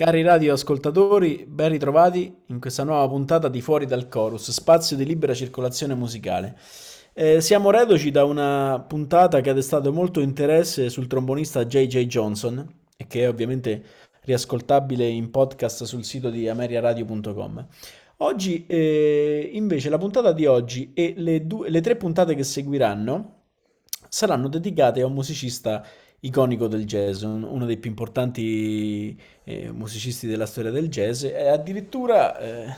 Cari radioascoltatori, ben ritrovati in questa nuova puntata di Fuori dal Chorus, spazio di libera circolazione musicale. Eh, siamo reduci da una puntata che ha destato molto interesse sul trombonista J.J. Johnson e che è ovviamente riascoltabile in podcast sul sito di ameriaradio.com. Oggi, eh, invece, la puntata di oggi e le, due, le tre puntate che seguiranno saranno dedicate a un musicista iconico del jazz, uno dei più importanti eh, musicisti della storia del jazz, e addirittura eh,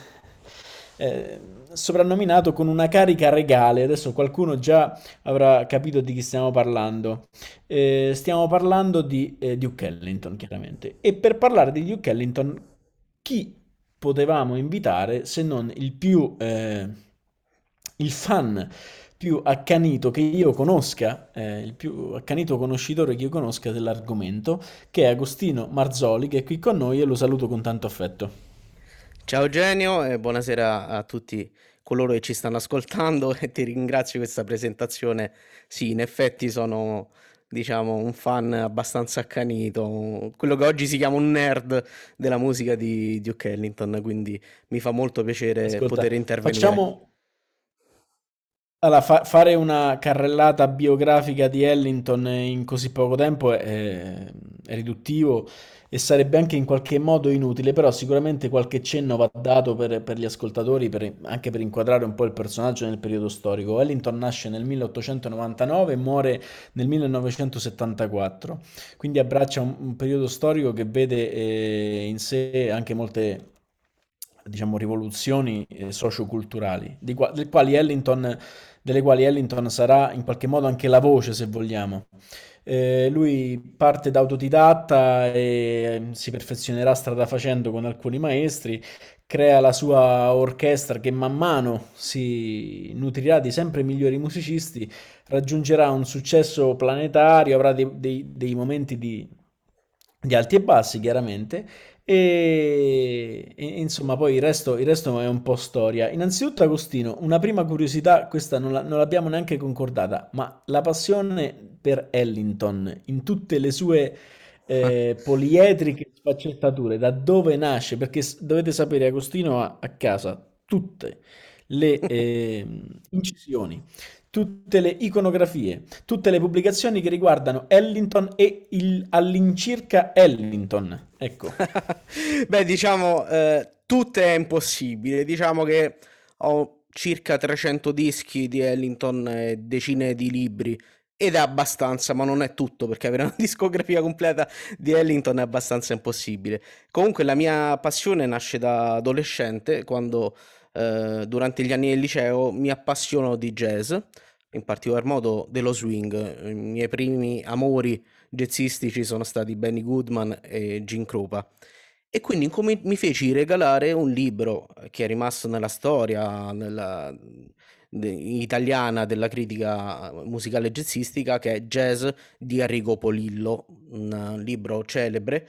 eh, soprannominato con una carica regale. Adesso qualcuno già avrà capito di chi stiamo parlando. Eh, stiamo parlando di eh, Duke Ellington, chiaramente. E per parlare di Duke Ellington, chi potevamo invitare se non il più eh, il fan più accanito che io conosca, eh, il più accanito conoscitore che io conosca dell'argomento, che è Agostino Marzoli, che è qui con noi e lo saluto con tanto affetto. Ciao Genio e buonasera a tutti coloro che ci stanno ascoltando e ti ringrazio per questa presentazione. Sì, in effetti sono diciamo un fan abbastanza accanito, quello che oggi si chiama un nerd della musica di Duke Ellington, quindi mi fa molto piacere Ascolta, poter intervenire. Facciamo allora, fa- fare una carrellata biografica di Ellington in così poco tempo è, è riduttivo e sarebbe anche in qualche modo inutile, però sicuramente qualche cenno va dato per, per gli ascoltatori, per- anche per inquadrare un po' il personaggio nel periodo storico. Ellington nasce nel 1899 e muore nel 1974, quindi abbraccia un, un periodo storico che vede eh, in sé anche molte diciamo, rivoluzioni eh, socioculturali, di qua- del quali Ellington delle quali Ellington sarà in qualche modo anche la voce, se vogliamo. Eh, lui parte da autodidatta e si perfezionerà strada facendo con alcuni maestri, crea la sua orchestra che man mano si nutrirà di sempre migliori musicisti, raggiungerà un successo planetario, avrà dei, dei, dei momenti di, di alti e bassi chiaramente e, e, insomma, poi il resto, il resto è un po' storia. Innanzitutto, Agostino, una prima curiosità, questa non, la, non l'abbiamo neanche concordata, ma la passione per Ellington in tutte le sue eh, poliedriche sfaccettature, da dove nasce? Perché dovete sapere, Agostino ha a casa tutte le eh, incisioni tutte le iconografie, tutte le pubblicazioni che riguardano Ellington e il, all'incirca Ellington. Ecco. Beh, diciamo, eh, tutte è impossibile. Diciamo che ho circa 300 dischi di Ellington e decine di libri. Ed è abbastanza, ma non è tutto, perché avere una discografia completa di Ellington è abbastanza impossibile. Comunque la mia passione nasce da adolescente, quando eh, durante gli anni del liceo mi appassiono di jazz, in particolar modo dello swing. I miei primi amori jazzistici sono stati Benny Goodman e Gene Krupa. E quindi com- mi feci regalare un libro che è rimasto nella storia nella, de- italiana della critica musicale jazzistica, che è Jazz di Arrigo Polillo, un libro celebre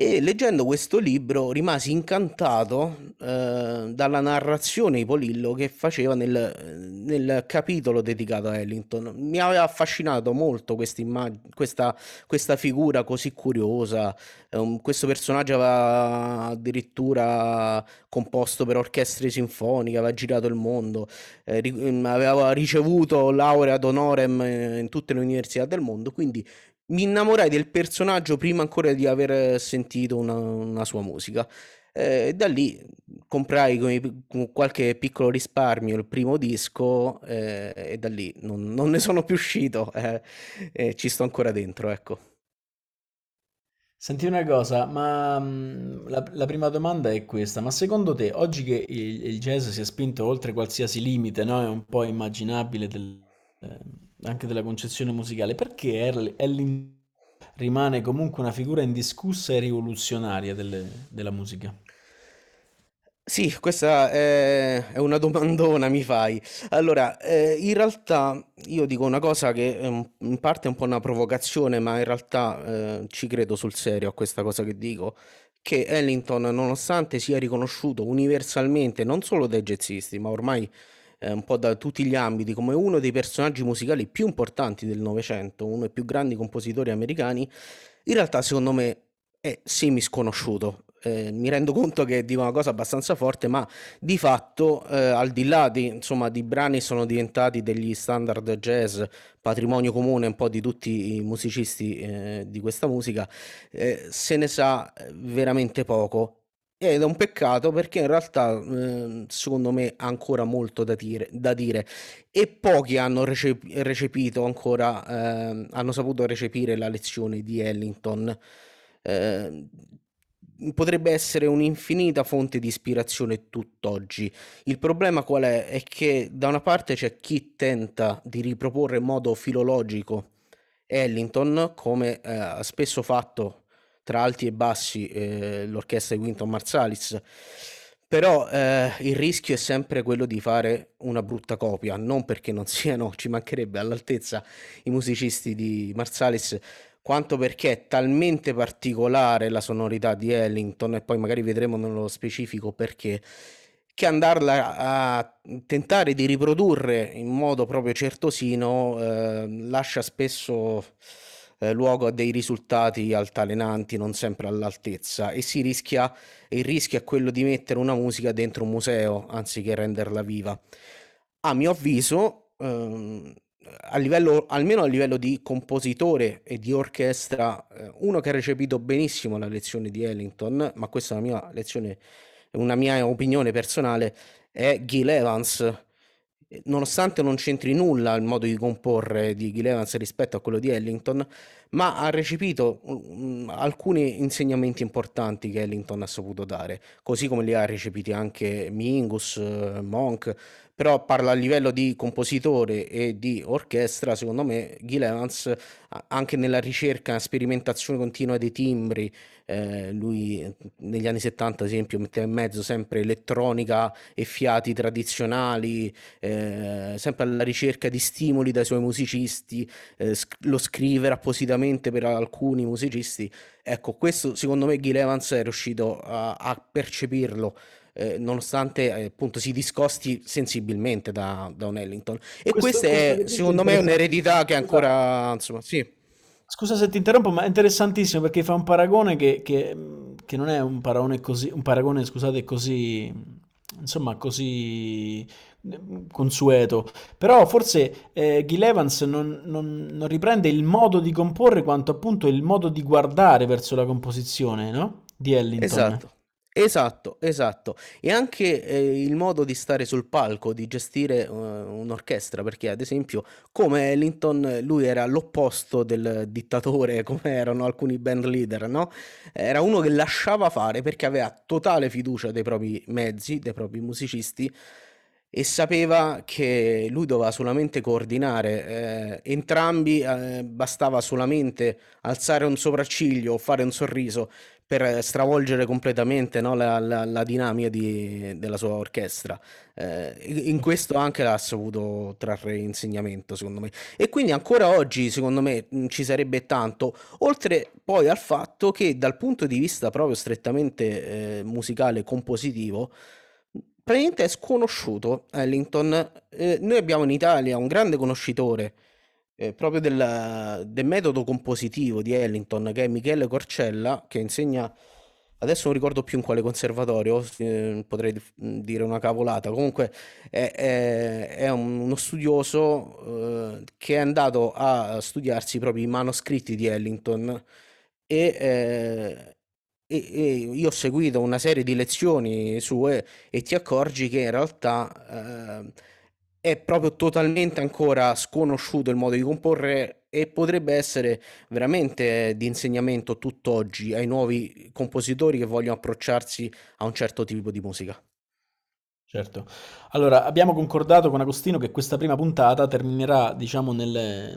e leggendo questo libro rimasi incantato eh, dalla narrazione di Polillo che faceva nel, nel, capitolo dedicato a Ellington. Mi aveva affascinato molto questa, questa, figura così curiosa. Um, questo personaggio aveva addirittura composto per orchestre sinfoniche, aveva girato il mondo, eh, ri- aveva ricevuto laurea ad honorem eh, in tutte le università del mondo. Quindi mi innamorai del personaggio prima ancora di aver sentito una, una sua musica. E da lì comprai con, qualche piccolo risparmio il primo disco eh, e da lì non, non, ne sono più uscito eh, e ci sto ancora dentro, ecco. Senti una cosa, ma mm, la, la prima domanda è questa, ma secondo te, oggi che il, il jazz si è spinto oltre qualsiasi limite, no? È un po' immaginabile del, eh, anche della concezione musicale, perché Ellington rimane comunque una figura indiscussa e rivoluzionaria delle- della musica? Sì, questa è, una domandona, mi fai. Allora, eh, in realtà io dico una cosa che in parte è un po' una provocazione, ma in realtà eh, ci credo sul serio a questa cosa che dico, che Ellington, nonostante sia riconosciuto universalmente, non solo dai jazzisti, ma ormai eh, un po' da tutti gli ambiti, come uno dei personaggi musicali più importanti del Novecento, uno dei più grandi compositori americani, in realtà secondo me è semi sconosciuto. Eh, mi rendo conto che dico una cosa abbastanza forte, ma di fatto, eh, al di là di, insomma, di brani sono diventati degli standard jazz, patrimonio comune un po' di tutti i musicisti eh, di questa musica, eh, se ne sa eh, veramente poco. Ed è un peccato perché in realtà, eh, secondo me, ha ancora molto da dire, da dire. E pochi hanno recep- recepito ancora, ehm, hanno saputo recepire la lezione di Ellington. Eh, potrebbe essere un'infinita fonte di ispirazione tutt'oggi. Il problema qual è? È che da una parte c'è chi tenta di riproporre in modo filologico Ellington, come eh, ha spesso fatto tra alti e bassi eh, l'orchestra di Wynton Marsalis. Però eh, il rischio è sempre quello di fare una brutta copia, non perché non siano, ci mancherebbe all'altezza i musicisti di Marsalis, quanto perché è talmente particolare la sonorità di Ellington, e poi magari vedremo nello specifico perché, che andarla a tentare di riprodurre in modo proprio certosino eh, lascia spesso eh, luogo a dei risultati altalenanti, non sempre all'altezza, e si rischia, il rischio è quello di mettere una musica dentro un museo anziché renderla viva. A mio avviso, ehm, a livello, almeno a livello di compositore e di orchestra, eh, uno che ha recepito benissimo la lezione di Ellington, ma questa è una mia lezione, una mia opinione personale, è Gil Evans. Nonostante non c'entri nulla il modo di comporre di Gil Evans rispetto a quello di Ellington, ma ha recepito um, alcuni insegnamenti importanti che Ellington ha saputo dare, così come li ha recepiti anche Mingus, Monk, però parla a livello di compositore e di orchestra, secondo me Gil Evans anche nella ricerca sperimentazione continua dei timbri, eh, lui negli anni 70 ad esempio metteva in mezzo sempre elettronica e fiati tradizionali, eh, sempre alla ricerca di stimoli dai suoi musicisti, eh, lo scrivere appositamente per alcuni musicisti. Ecco, questo secondo me Gil Evans è riuscito a, a percepirlo eh, nonostante eh, appunto si discosti sensibilmente da, da un Ellington. E questo, questa è, secondo me, un'eredità che ancora, insomma, sì. Scusa se ti interrompo, ma è interessantissimo perché fa un paragone che, che, che non è un paragone così, un paragone, scusate, così, insomma, così consueto. Però forse eh, Gil Evans non, non, non, riprende il modo di comporre quanto appunto il modo di guardare verso la composizione, no? Di Ellington. Esatto. Esatto, esatto. E anche eh, il modo di stare sul palco, di gestire uh, un'orchestra, perché ad esempio come Ellington lui era l'opposto del dittatore, come erano alcuni band leader, no? Era uno che lasciava fare perché aveva totale fiducia dei propri mezzi, dei propri musicisti e sapeva che lui doveva solamente coordinare eh, entrambi, eh, bastava solamente alzare un sopracciglio o fare un sorriso per stravolgere completamente no, la, la, la, dinamica di, della sua orchestra. Eh, in questo anche l'ha saputo trarre insegnamento, secondo me. E quindi ancora oggi, secondo me, ci sarebbe tanto, oltre poi al fatto che dal punto di vista proprio strettamente eh, musicale, compositivo, praticamente è sconosciuto Ellington. Eh, noi abbiamo in Italia un grande conoscitore eh, proprio del, del metodo compositivo di Ellington, che è Michele Corcella, che insegna, adesso non ricordo più in quale conservatorio, eh, potrei dire una cavolata, comunque è, è, è uno studioso eh, che è andato a studiarsi proprio i manoscritti di Ellington e, eh, e, e io ho seguito una serie di lezioni sue e ti accorgi che in realtà eh, è proprio totalmente ancora sconosciuto il modo di comporre e potrebbe essere veramente di insegnamento tutt'oggi ai nuovi compositori che vogliono approcciarsi a un certo tipo di musica. Certo. Allora, abbiamo concordato con Agostino che questa prima puntata terminerà, diciamo, nelle,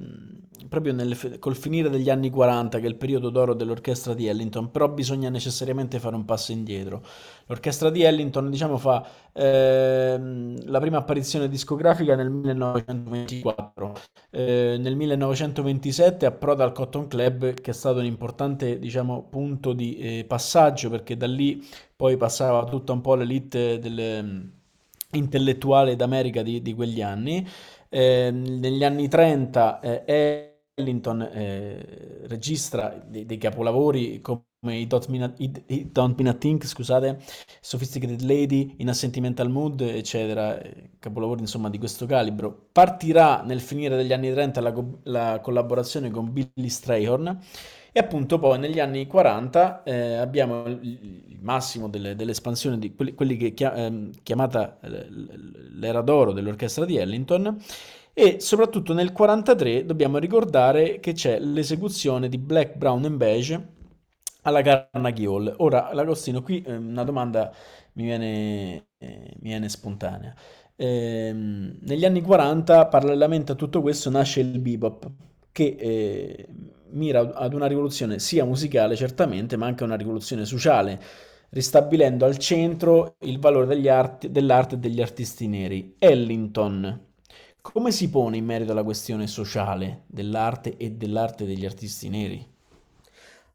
proprio nel, col finire degli anni 40, che è il periodo d'oro dell'orchestra di Ellington, però bisogna necessariamente fare un passo indietro. L'orchestra di Ellington, diciamo, fa ehm, la prima apparizione discografica nel 1924. Eh, nel 1927 approda al Cotton Club, che è stato un importante, diciamo, punto di eh, passaggio, perché da lì poi passava tutta un po' l'elite del, intellettuale d'America di, di quegli anni. Eh, negli anni 30 eh, Ellington eh, registra dei, dei, capolavori come i Don't, Mean, i, i Don't Mean Think, scusate, Sophisticated Lady, In a Sentimental Mood, eccetera, eh, capolavori insomma di questo calibro. Partirà nel finire degli anni 30 la, la collaborazione con Billy Strayhorn e appunto poi negli anni 40 eh, abbiamo il, massimo delle, dell'espansione di quelli, quelli che chia, eh, chiamata l'era d'oro dell'orchestra di Ellington e soprattutto nel 43 dobbiamo ricordare che c'è l'esecuzione di Black, Brown and Beige alla Carnegie Hall. Ora, L'Agostino, qui eh, una domanda mi viene, eh, mi viene spontanea. Eh, negli anni 40, parallelamente a tutto questo, nasce il bebop, che eh, mira ad una rivoluzione sia musicale certamente, ma anche una rivoluzione sociale, ristabilendo al centro il valore arti, dell'arte e degli artisti neri. Ellington, come si pone in merito alla questione sociale dell'arte e dell'arte degli artisti neri?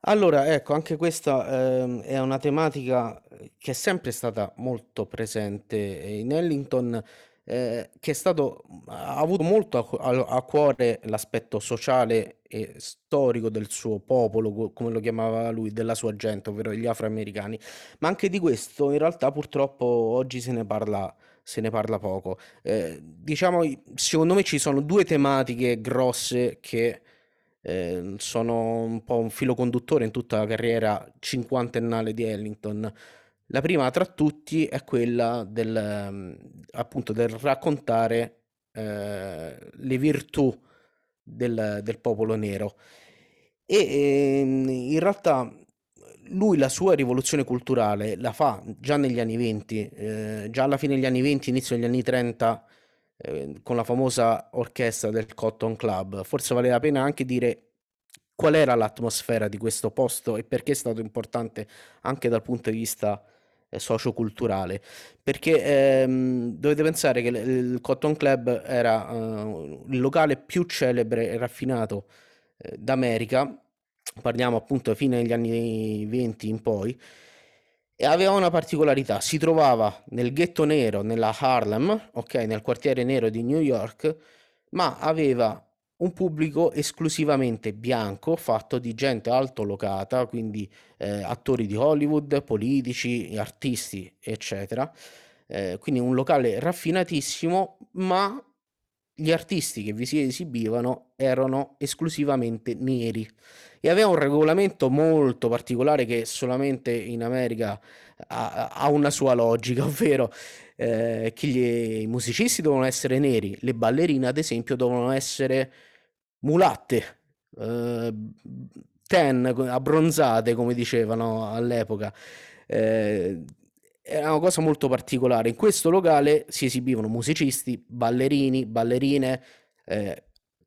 Allora, ecco, anche questa ehm, è una tematica che è sempre stata molto presente in Ellington eh, che è stato, ha avuto molto a, a- a cuore l'aspetto sociale e storico del suo popolo, come lo chiamava lui, della sua gente, ovvero gli afroamericani. Ma anche di questo in realtà purtroppo oggi se ne parla, se ne parla poco. Eh, diciamo, secondo me ci sono due tematiche grosse che eh, sono un po' un filo conduttore in tutta la carriera cinquantennale di Ellington. La prima tra tutti è quella del, mm, appunto, del raccontare eh, le virtù del, del popolo nero. E ehm, in realtà lui la sua rivoluzione culturale la fa già negli anni 20, eh, già alla fine degli anni 20, inizio degli anni 30, eh, con la famosa orchestra del Cotton Club. Forse vale la pena anche dire qual era l'atmosfera di questo posto e perché è stato importante anche dal punto di vista eh, socioculturale, perché ehm, dovete pensare che il Cotton Club era eh, il locale più celebre e raffinato eh, d'America, parliamo appunto fine degli anni 20 in poi, e aveva una particolarità, si trovava nel ghetto nero, nella Harlem, ok, nel quartiere nero di New York, ma aveva un pubblico esclusivamente bianco, fatto di gente altolocata, quindi eh, attori di Hollywood, politici, artisti, eccetera. Eh, quindi un locale raffinatissimo, ma gli artisti che vi si esibivano erano esclusivamente neri e aveva un regolamento molto particolare che solamente in America ha, ha una sua logica, ovvero eh, che gli, i musicisti devono essere neri, le ballerine ad esempio devono essere mulatte, eh, ten, abbronzate come dicevano all'epoca. Eh, era una cosa molto particolare. In questo locale si esibivano musicisti, ballerini, ballerine, eh,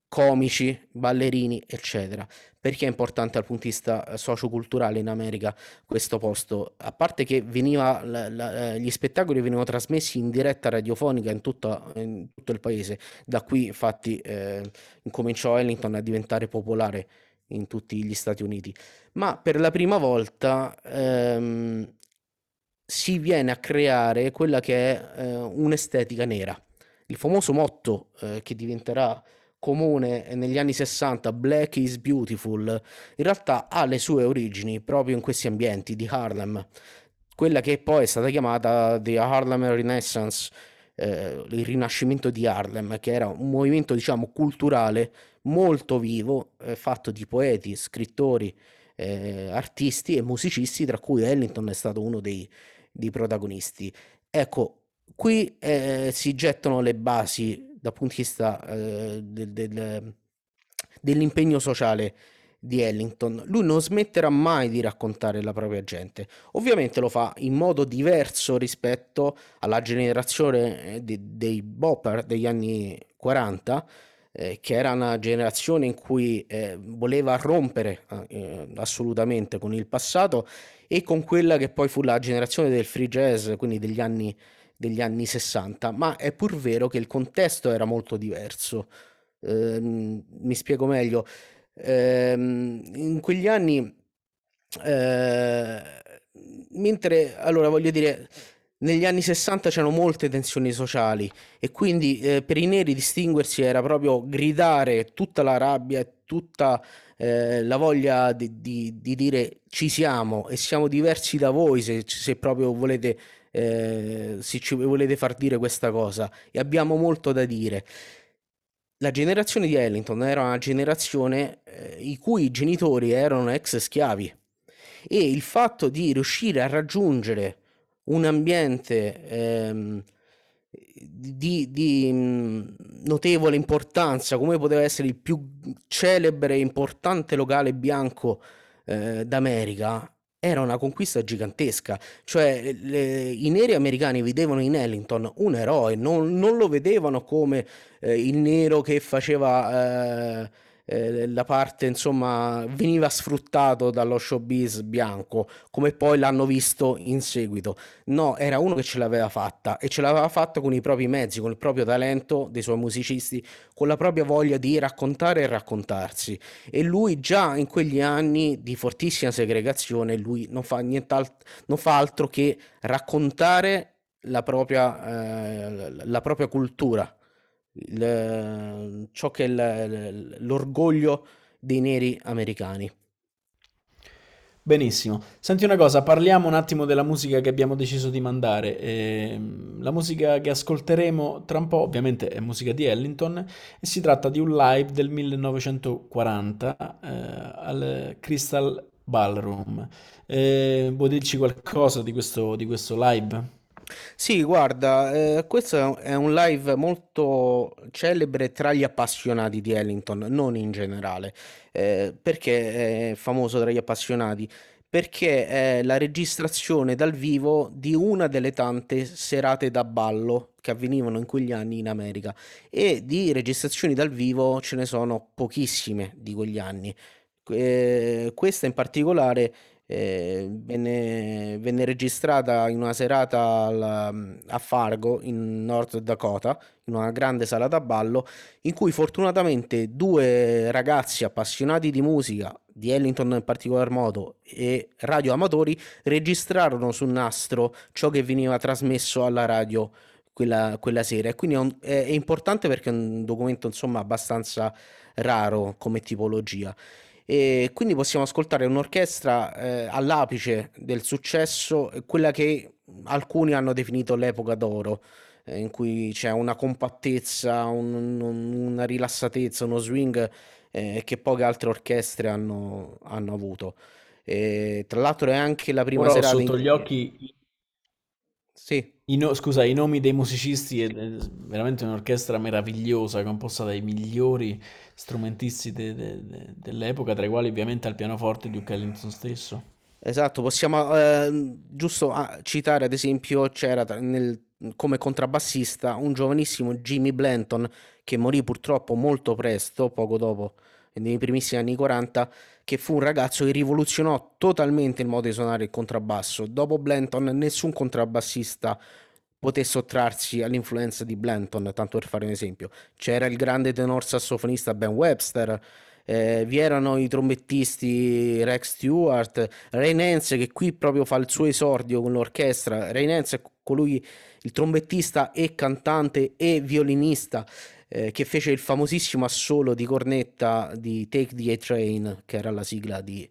comici, ballerini, eccetera. Perché è importante dal punto di vista eh, socioculturale in America questo posto? A parte che veniva, la, la, eh, gli spettacoli venivano trasmessi in diretta radiofonica in, tutta, in tutto il paese, da qui infatti eh, incominciò Ellington a diventare popolare in tutti gli Stati Uniti. Ma per la prima volta ehm, si viene a creare quella che è eh, un'estetica nera. Il famoso motto eh, che diventerà comune negli anni 60, Black is Beautiful, in realtà ha le sue origini proprio in questi ambienti di Harlem, quella che poi è stata chiamata The Harlem Renaissance, eh, il rinascimento di Harlem, che era un movimento diciamo culturale molto vivo, eh, fatto di poeti, scrittori, eh, artisti e musicisti, tra cui Ellington è stato uno dei, dei protagonisti. Ecco, qui eh, si gettano le basi dal punto di vista eh, del, del, dell'impegno sociale di Ellington. Lui non smetterà mai di raccontare la propria gente. Ovviamente lo fa in modo diverso rispetto alla generazione eh, de, dei bopper degli anni 40, eh, che era una generazione in cui eh, voleva rompere eh, assolutamente con il passato e con quella che poi fu la generazione del free jazz, quindi degli anni, degli anni 60, ma è pur vero che il contesto era molto diverso. Ehm, mi spiego meglio. Ehm, in quegli anni, eh, mentre, allora voglio dire, negli anni 60 c'erano molte tensioni sociali e quindi eh, per i neri distinguersi era proprio gridare tutta la rabbia e tutta eh, la voglia di, di, di, dire ci siamo e siamo diversi da voi se, se proprio volete, eh, se ci volete far dire questa cosa e abbiamo molto da dire. La generazione di Ellington era una generazione eh, i cui genitori erano ex schiavi e il fatto di riuscire a raggiungere un ambiente ehm, di, di mm, notevole importanza, come poteva essere il più celebre e importante locale bianco eh, d'America, era una conquista gigantesca. Cioè, le, i neri americani vedevano in Ellington un eroe, non, non lo vedevano come eh, il nero che faceva. Eh, eh, la parte insomma veniva sfruttato dallo showbiz bianco come poi l'hanno visto in seguito. No era uno che ce l'aveva fatta e ce l'aveva fatta con i propri mezzi con il proprio talento dei suoi musicisti con la propria voglia di raccontare e raccontarsi. E lui già in quegli anni di fortissima segregazione lui non fa nient'altro non fa altro che raccontare la propria, eh, la propria cultura il, ciò che è l'orgoglio dei neri americani. Benissimo. Senti una cosa, parliamo un attimo della musica che abbiamo deciso di mandare. Eh, la musica che ascolteremo tra un po' ovviamente è musica di Ellington e si tratta di un live del 1940 eh, al Crystal Ballroom. Eh, vuoi dirci qualcosa di questo, di questo live? Sì, guarda, eh, questo è un live molto celebre tra gli appassionati di Ellington, non in generale. Eh, perché è famoso tra gli appassionati? Perché è la registrazione dal vivo di una delle tante serate da ballo che avvenivano in quegli anni in America e di registrazioni dal vivo ce ne sono pochissime di quegli anni. Eh, questa in particolare eh, venne, venne, registrata in una serata al, a Fargo in North Dakota in una grande sala da ballo in cui fortunatamente due ragazzi appassionati di musica di Ellington in particolar modo e radioamatori registrarono sul nastro ciò che veniva trasmesso alla radio quella, quella sera. E quindi è, un, è, è importante perché è un documento insomma abbastanza raro come tipologia e quindi possiamo ascoltare un'orchestra eh, all'apice del successo, quella che alcuni hanno definito l'epoca d'oro, eh, in cui c'è una compattezza, un, un, una rilassatezza, uno swing eh, che poche altre orchestre hanno, hanno avuto. E, tra l'altro è anche la prima Ora serata sotto in... gli occhi sì. I no- scusa, i nomi dei musicisti è veramente un'orchestra meravigliosa, composta dai migliori strumentisti de- de- de- dell'epoca, tra i quali ovviamente al pianoforte Duke Ellington stesso. Esatto, possiamo eh, giusto ah, citare ad esempio c'era nel, come contrabbassista un giovanissimo Jimmy Blanton che morì purtroppo molto presto, poco dopo, nei primissimi anni 40, che fu un ragazzo che rivoluzionò totalmente il modo di suonare il contrabbasso. Dopo Blanton nessun contrabbassista poté sottrarsi all'influenza di Blanton, tanto per fare un esempio. C'era il grande tenor sassofonista Ben Webster, eh, vi erano i trombettisti Rex Stewart, Ray Nance che qui proprio fa il suo esordio con l'orchestra. Ray Nance è colui, il trombettista e cantante e violinista eh, che fece il famosissimo assolo di cornetta di Take the A-Train, che era la sigla di,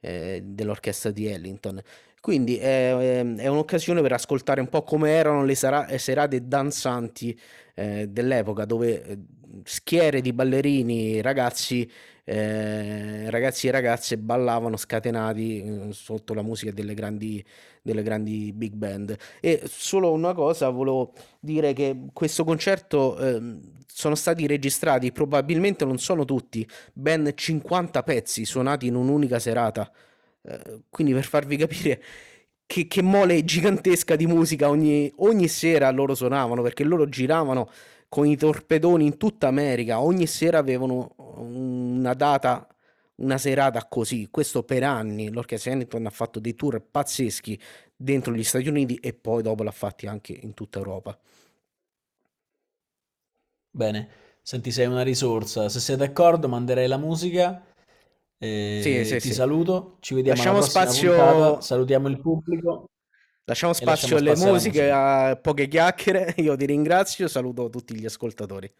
eh, dell'orchestra di Ellington. Quindi è, è, un'occasione per ascoltare un po' come erano le sera- serate danzanti eh, dell'epoca, dove eh, schiere di ballerini, ragazzi, eh, ragazzi e ragazze ballavano scatenati eh, sotto la musica delle grandi, delle grandi big band. E solo una cosa, volevo dire che questo concerto eh, sono stati registrati, probabilmente non sono tutti, ben 50 pezzi suonati in un'unica serata. Eh, quindi per farvi capire che, che, mole gigantesca di musica ogni, ogni sera loro suonavano, perché loro giravano con i torpedoni in tutta America, ogni sera avevano una data, una serata così, questo per anni, l'orchestra Ellington ha fatto dei tour pazzeschi dentro gli Stati Uniti e poi dopo l'ha fatti anche in tutta Europa. Bene, senti, sei una risorsa. Se sei d'accordo, manderei la musica. Sì, sì, ti sì. saluto. Ci vediamo Lasciamo spazio, puntata. Salutiamo il pubblico lasciamo e lasciamo spazio alle spazio musiche, musica. a poche chiacchiere. Io ti ringrazio, saluto tutti gli ascoltatori.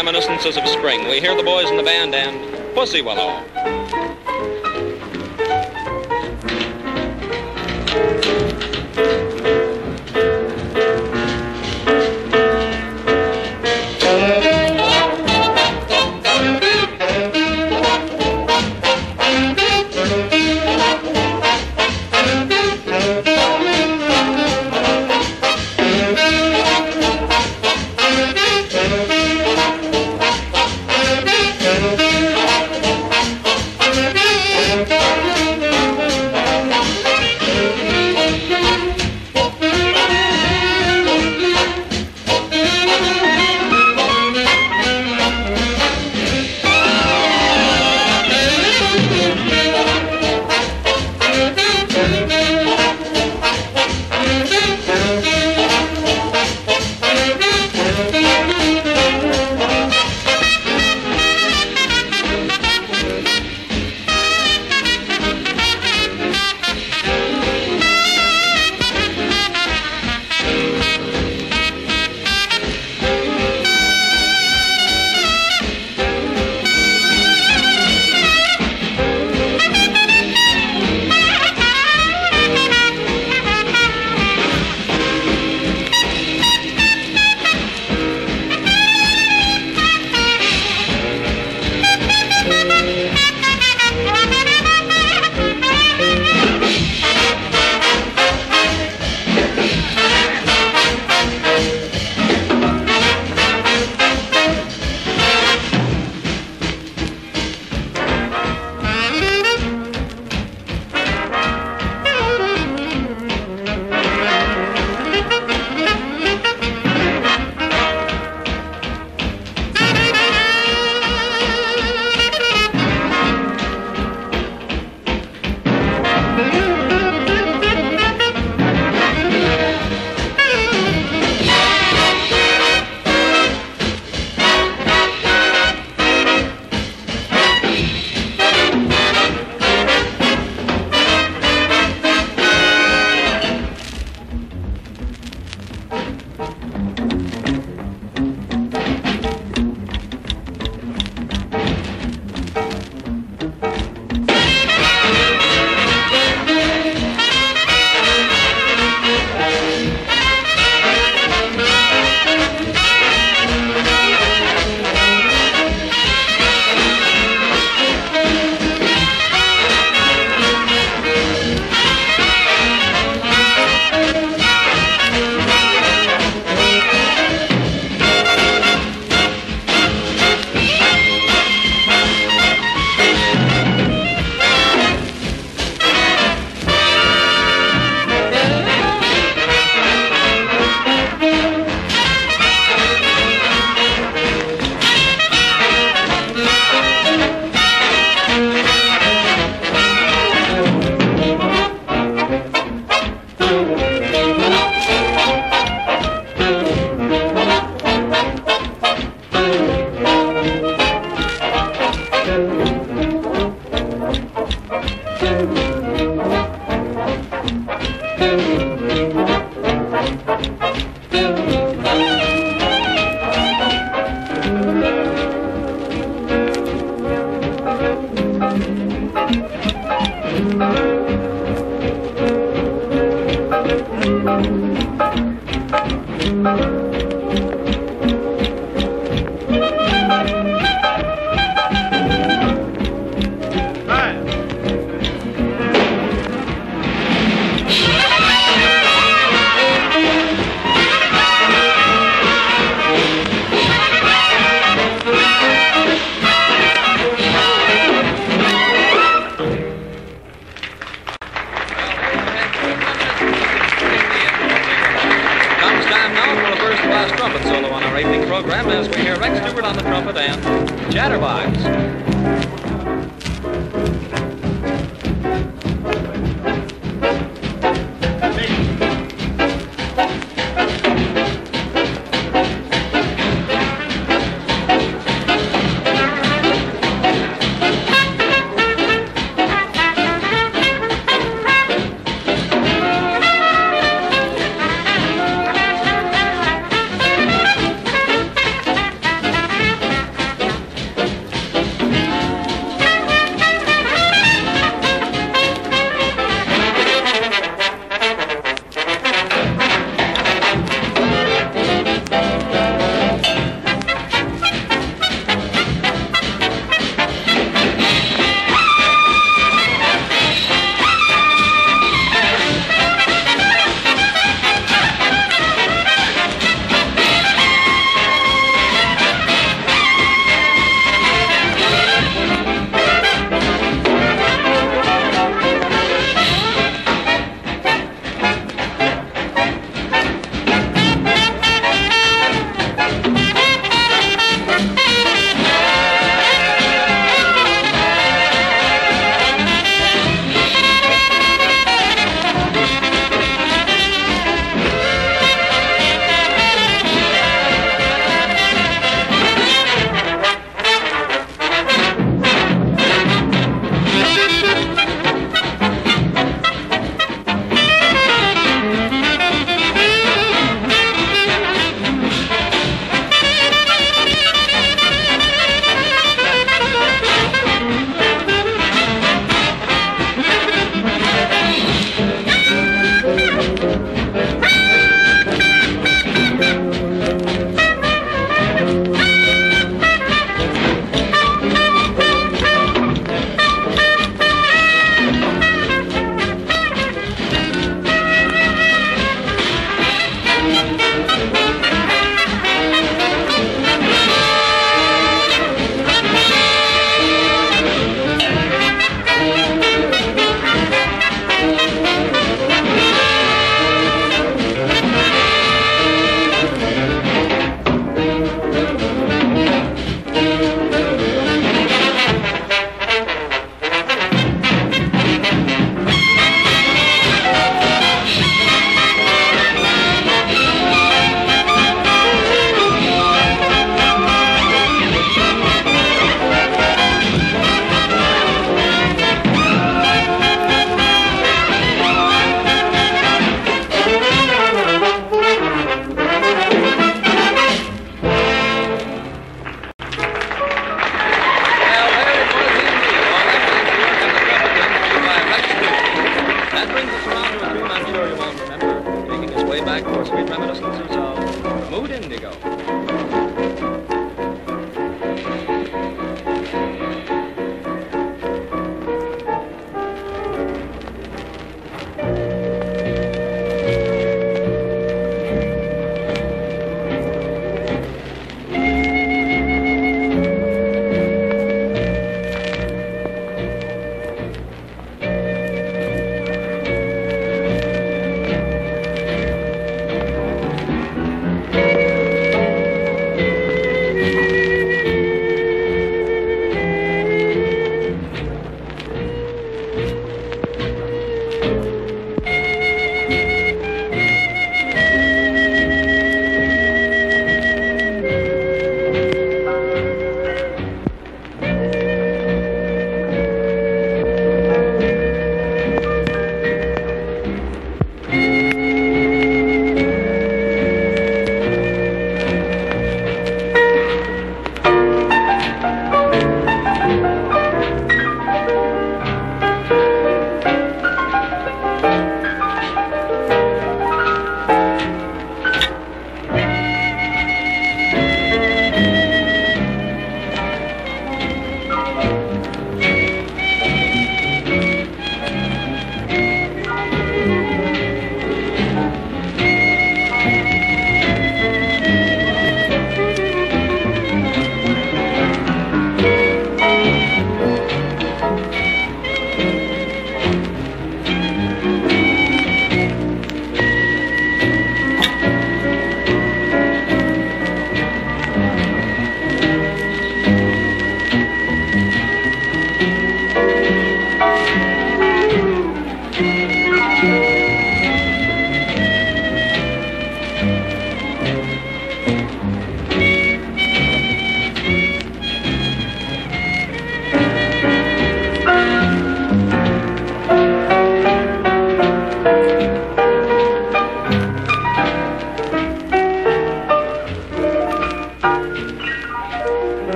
Reminiscences of spring. We hear the boys in the band and Pussy Willow.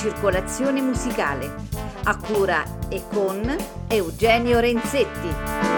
Circolazione musicale, a cura e con Eugenio Renzetti.